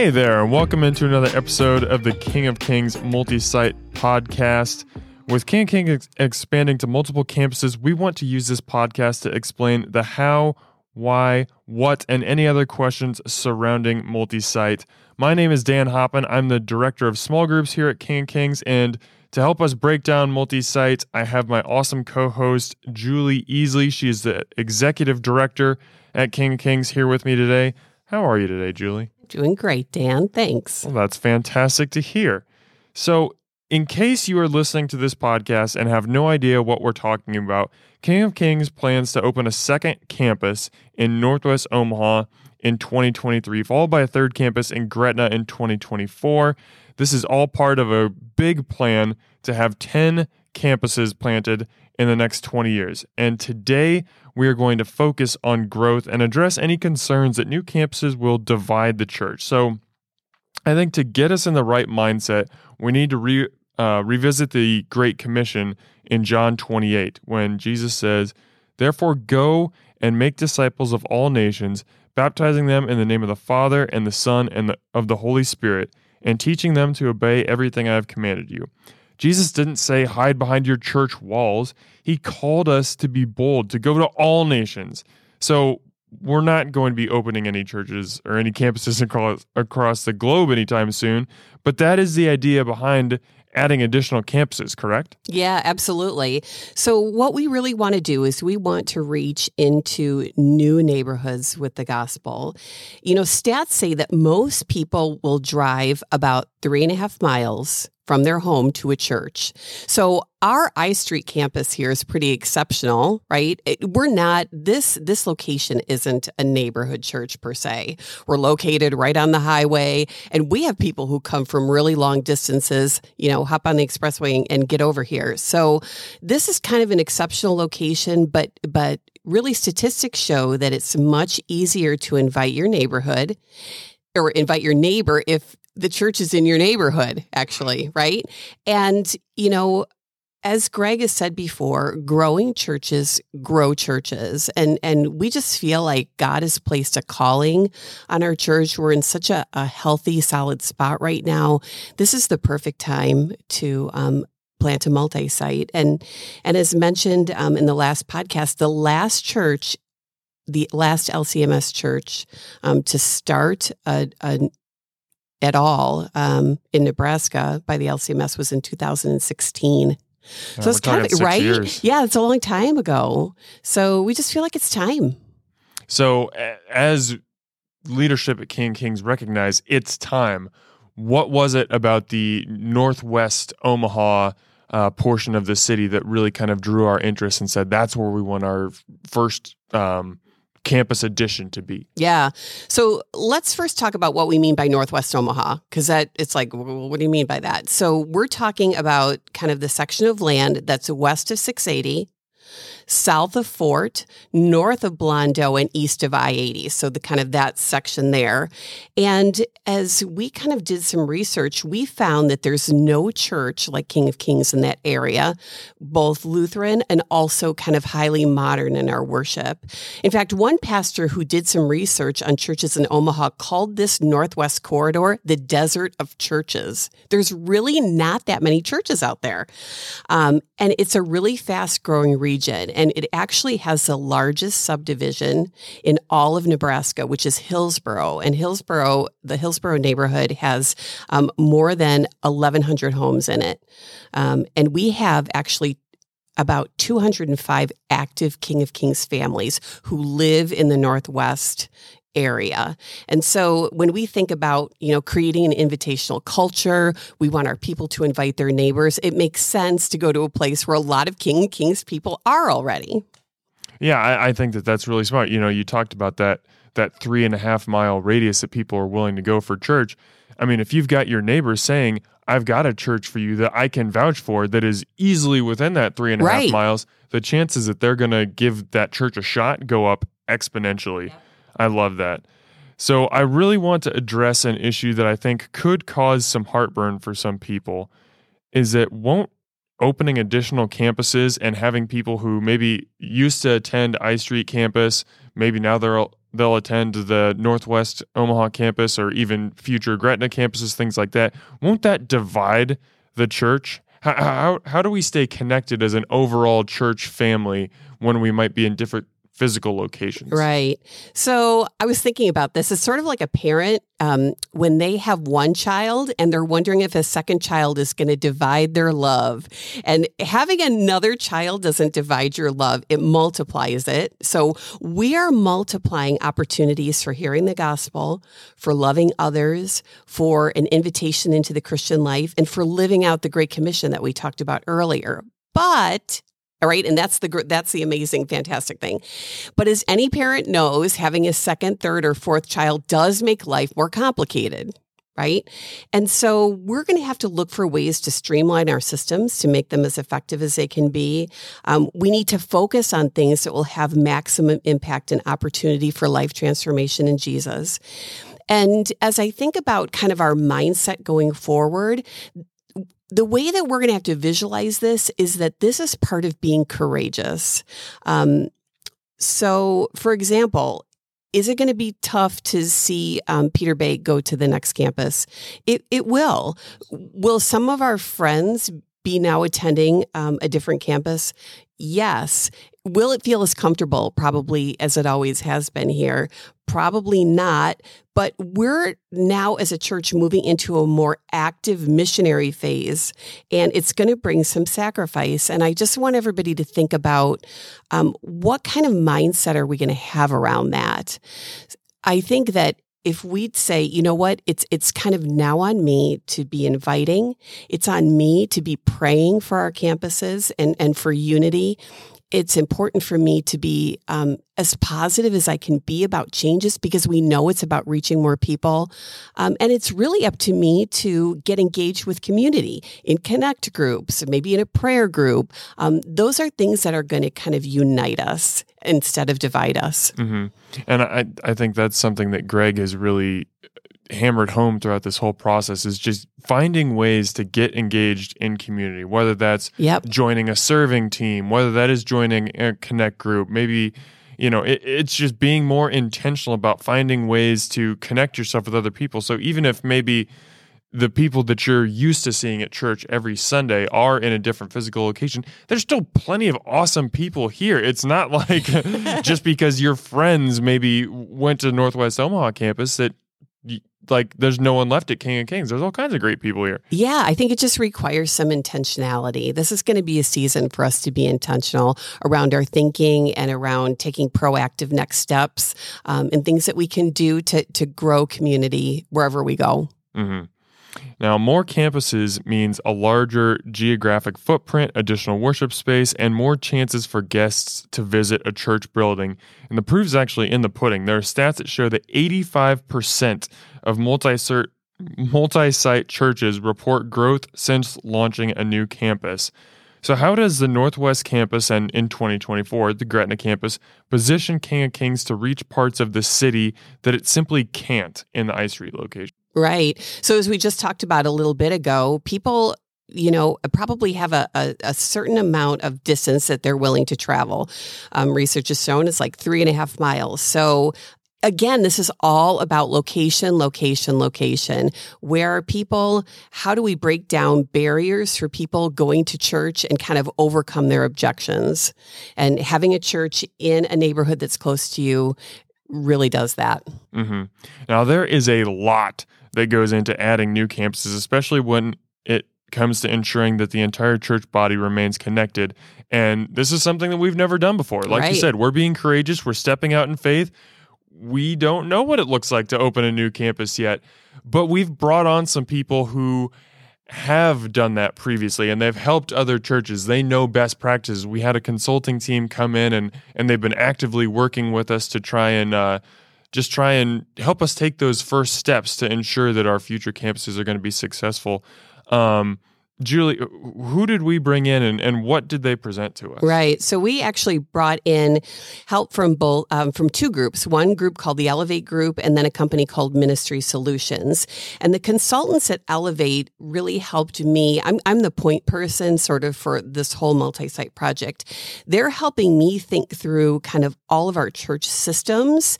Hey there, and welcome into another episode of the King of Kings multi site podcast. With King of Kings ex- expanding to multiple campuses, we want to use this podcast to explain the how, why, what, and any other questions surrounding multi site. My name is Dan Hoppin. I'm the director of small groups here at King of Kings, and to help us break down multi site, I have my awesome co host, Julie Eesley. She is the executive director at King of Kings here with me today. How are you today, Julie? Doing great, Dan. Thanks. Well, that's fantastic to hear. So, in case you are listening to this podcast and have no idea what we're talking about, King of Kings plans to open a second campus in Northwest Omaha in 2023, followed by a third campus in Gretna in 2024. This is all part of a big plan to have 10 campuses planted in the next 20 years. And today we are going to focus on growth and address any concerns that new campuses will divide the church. So I think to get us in the right mindset, we need to re, uh, revisit the Great Commission in John 28 when Jesus says, Therefore, go and make disciples of all nations, baptizing them in the name of the Father and the Son and the, of the Holy Spirit, and teaching them to obey everything I have commanded you. Jesus didn't say hide behind your church walls. He called us to be bold, to go to all nations. So we're not going to be opening any churches or any campuses across, across the globe anytime soon, but that is the idea behind adding additional campuses, correct? Yeah, absolutely. So, what we really want to do is we want to reach into new neighborhoods with the gospel. You know, stats say that most people will drive about three and a half miles from their home to a church. So our I Street campus here is pretty exceptional, right? It, we're not this this location isn't a neighborhood church per se. We're located right on the highway and we have people who come from really long distances, you know, hop on the expressway and, and get over here. So this is kind of an exceptional location, but but really statistics show that it's much easier to invite your neighborhood or invite your neighbor if the church is in your neighborhood, actually, right? And, you know, as Greg has said before, growing churches grow churches. And and we just feel like God has placed a calling on our church. We're in such a, a healthy, solid spot right now. This is the perfect time to um, plant a multi-site. And and as mentioned um, in the last podcast, the last church the last LCMS church um, to start a, a, at all um, in Nebraska by the LCMS was in 2016. Yeah, so it's kind of right. Years. Yeah, it's a long time ago. So we just feel like it's time. So as leadership at King Kings recognize it's time. What was it about the Northwest Omaha uh, portion of the city that really kind of drew our interest and said that's where we want our first um, campus addition to be? Yeah. So let's first talk about what we mean by Northwest Omaha, because that it's like, what do you mean by that? So we're talking about kind of the section of land that's west of 680 south of Fort, north of Blondo, and east of I 80. So, the kind of that section there. And as we kind of did some research, we found that there's no church like King of Kings in that area, both Lutheran and also kind of highly modern in our worship. In fact, one pastor who did some research on churches in Omaha called this Northwest Corridor the desert of churches. There's really not that many churches out there. Um, and it's a really fast growing region and it actually has the largest subdivision in all of Nebraska, which is Hillsboro. And Hillsboro, the Hillsboro neighborhood, has um, more than 1,100 homes in it. Um, and we have actually about 205 active King of Kings families who live in the Northwest area. And so when we think about, you know, creating an invitational culture, we want our people to invite their neighbors. It makes sense to go to a place where a lot of King Kings people are already. Yeah, I, I think that that's really smart. You know, you talked about that that three and a half mile radius that people are willing to go for church. I mean, if you've got your neighbors saying, I've got a church for you that I can vouch for that is easily within that three and a right. half miles, the chances that they're going to give that church a shot go up exponentially. Yep. I love that. So, I really want to address an issue that I think could cause some heartburn for some people is that won't opening additional campuses and having people who maybe used to attend I Street campus, maybe now they're they'll attend the Northwest Omaha campus or even future Gretna campuses, things like that. Won't that divide the church? How, how, how do we stay connected as an overall church family when we might be in different physical locations. Right. So I was thinking about this. It's sort of like a parent um, when they have one child and they're wondering if a second child is going to divide their love. And having another child doesn't divide your love, it multiplies it. So we are multiplying opportunities for hearing the gospel, for loving others, for an invitation into the Christian life, and for living out the Great Commission that we talked about earlier. But all right. And that's the, that's the amazing, fantastic thing. But as any parent knows, having a second, third, or fourth child does make life more complicated. Right. And so we're going to have to look for ways to streamline our systems to make them as effective as they can be. Um, we need to focus on things that will have maximum impact and opportunity for life transformation in Jesus. And as I think about kind of our mindset going forward, the way that we're going to have to visualize this is that this is part of being courageous. Um, so, for example, is it going to be tough to see um, Peter Bay go to the next campus? It, it will. Will some of our friends be now attending um, a different campus? Yes. Will it feel as comfortable? Probably as it always has been here. Probably not. But we're now, as a church, moving into a more active missionary phase, and it's going to bring some sacrifice. And I just want everybody to think about um, what kind of mindset are we going to have around that? I think that if we'd say, you know what, it's it's kind of now on me to be inviting. It's on me to be praying for our campuses and and for unity it's important for me to be um, as positive as I can be about changes because we know it's about reaching more people. Um, and it's really up to me to get engaged with community in connect groups, maybe in a prayer group. Um, those are things that are going to kind of unite us instead of divide us. Mm-hmm. And I, I think that's something that Greg has really hammered home throughout this whole process is just finding ways to get engaged in community, whether that's yep. joining a serving team, whether that is joining a connect group, maybe you know it, it's just being more intentional about finding ways to connect yourself with other people so even if maybe the people that you're used to seeing at church every Sunday are in a different physical location, there's still plenty of awesome people here. It's not like just because your friends maybe went to Northwest Omaha campus that like there's no one left at King of Kings. There's all kinds of great people here. Yeah, I think it just requires some intentionality. This is going to be a season for us to be intentional around our thinking and around taking proactive next steps um, and things that we can do to to grow community wherever we go. Mm-hmm. Now, more campuses means a larger geographic footprint, additional worship space, and more chances for guests to visit a church building. And the proof is actually in the pudding. There are stats that show that 85% of multi multi-site churches report growth since launching a new campus. So, how does the Northwest campus and in 2024, the Gretna campus, position King of Kings to reach parts of the city that it simply can't in the I Street location? Right. So, as we just talked about a little bit ago, people you know, probably have a, a, a, certain amount of distance that they're willing to travel. Um, research has shown it's like three and a half miles. So again, this is all about location, location, location. Where are people? How do we break down barriers for people going to church and kind of overcome their objections? And having a church in a neighborhood that's close to you really does that. Mm-hmm. Now, there is a lot that goes into adding new campuses, especially when it comes to ensuring that the entire church body remains connected. And this is something that we've never done before. Like right. you said, we're being courageous, we're stepping out in faith we don't know what it looks like to open a new campus yet, but we've brought on some people who have done that previously and they've helped other churches. They know best practices. We had a consulting team come in and and they've been actively working with us to try and uh, just try and help us take those first steps to ensure that our future campuses are going to be successful. Um, Julie, who did we bring in and, and what did they present to us? Right. So we actually brought in help from both um, from two groups. One group called the Elevate Group, and then a company called Ministry Solutions. And the consultants at Elevate really helped me. I'm I'm the point person sort of for this whole multi-site project. They're helping me think through kind of all of our church systems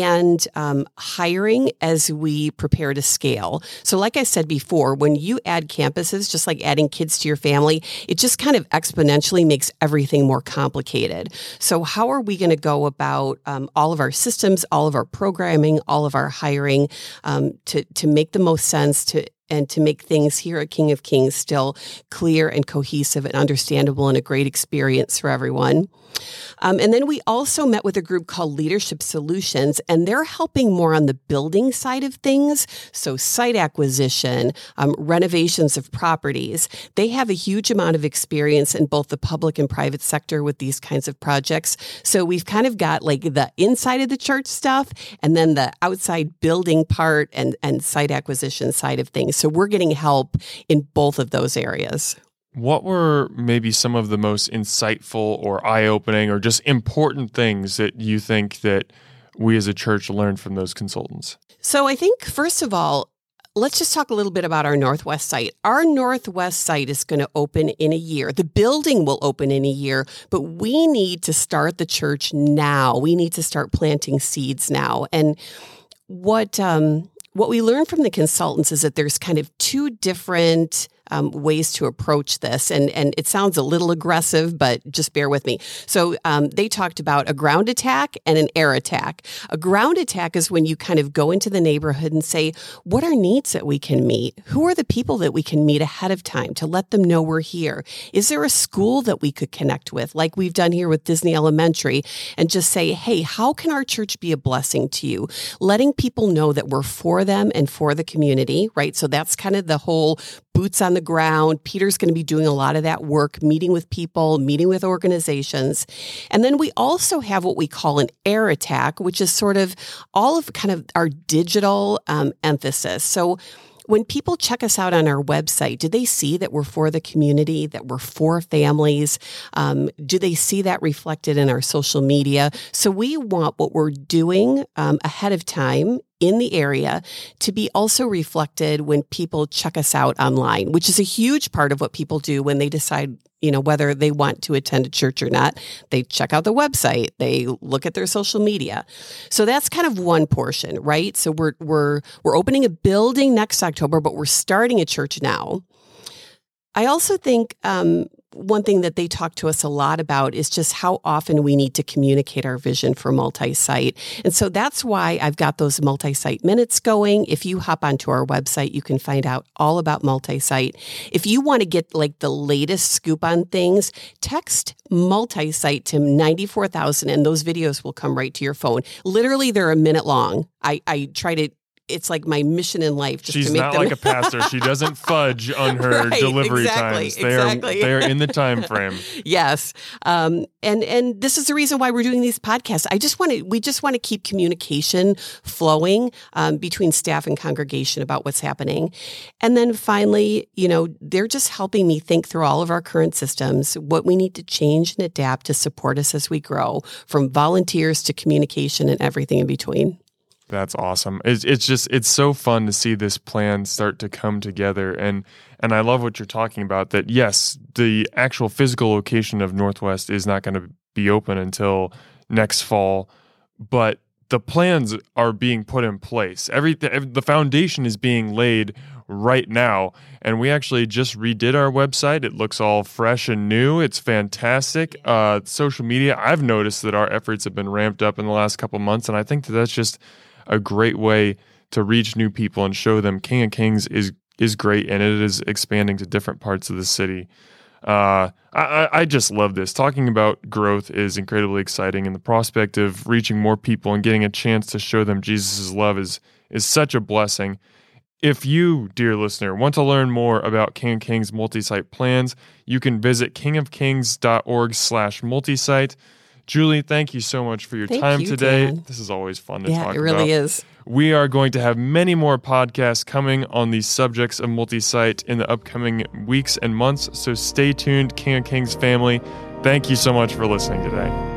and um, hiring as we prepare to scale. So, like I said before, when you add campuses, just like adding kids to your family, it just kind of exponentially makes everything more complicated. So, how are we going to go about um, all of our systems, all of our programming, all of our hiring um, to to make the most sense to and to make things here at King of Kings still clear and cohesive and understandable and a great experience for everyone. Um, and then we also met with a group called Leadership Solutions, and they're helping more on the building side of things. So, site acquisition, um, renovations of properties. They have a huge amount of experience in both the public and private sector with these kinds of projects. So, we've kind of got like the inside of the church stuff and then the outside building part and, and site acquisition side of things. So, we're getting help in both of those areas. What were maybe some of the most insightful or eye-opening or just important things that you think that we as a church learned from those consultants? So I think first of all, let's just talk a little bit about our Northwest site. Our Northwest site is going to open in a year. The building will open in a year, but we need to start the church now. We need to start planting seeds now. And what um, what we learned from the consultants is that there's kind of two different um, ways to approach this. And, and it sounds a little aggressive, but just bear with me. So um, they talked about a ground attack and an air attack. A ground attack is when you kind of go into the neighborhood and say, what are needs that we can meet? Who are the people that we can meet ahead of time to let them know we're here? Is there a school that we could connect with, like we've done here with Disney Elementary, and just say, hey, how can our church be a blessing to you? Letting people know that we're for them and for the community, right? So that's kind of the whole boots on the ground. Peter's going to be doing a lot of that work, meeting with people, meeting with organizations. And then we also have what we call an air attack, which is sort of all of kind of our digital um, emphasis. So when people check us out on our website, do they see that we're for the community, that we're for families? Um, do they see that reflected in our social media? So we want what we're doing um, ahead of time in the area to be also reflected when people check us out online, which is a huge part of what people do when they decide, you know, whether they want to attend a church or not. They check out the website, they look at their social media. So that's kind of one portion, right? So we're we're we're opening a building next October, but we're starting a church now. I also think um, one thing that they talk to us a lot about is just how often we need to communicate our vision for multi site. And so that's why I've got those multi site minutes going. If you hop onto our website, you can find out all about multi site. If you want to get like the latest scoop on things, text multi site to 94,000 and those videos will come right to your phone. Literally, they're a minute long. I, I try to it's like my mission in life. She's not them- like a pastor. She doesn't fudge on her right, delivery exactly, times. They exactly. are they are in the time frame. yes, um, and and this is the reason why we're doing these podcasts. I just want to we just want to keep communication flowing um, between staff and congregation about what's happening, and then finally, you know, they're just helping me think through all of our current systems, what we need to change and adapt to support us as we grow, from volunteers to communication and everything in between. That's awesome. It's, it's just it's so fun to see this plan start to come together and and I love what you're talking about that yes, the actual physical location of Northwest is not going to be open until next fall, but the plans are being put in place. Every the foundation is being laid right now, and we actually just redid our website. It looks all fresh and new. It's fantastic. Uh, social media, I've noticed that our efforts have been ramped up in the last couple months, and I think that that's just a great way to reach new people and show them King of Kings is is great and it is expanding to different parts of the city. Uh, I, I just love this. Talking about growth is incredibly exciting, and the prospect of reaching more people and getting a chance to show them Jesus' love is is such a blessing. If you, dear listener, want to learn more about King of Kings multi-site plans, you can visit kingofkings.org slash multi-site. Julie, thank you so much for your thank time you, today. Dan. This is always fun to yeah, talk about. it really about. is. We are going to have many more podcasts coming on these subjects of multi site in the upcoming weeks and months. So stay tuned, King of Kings family. Thank you so much for listening today.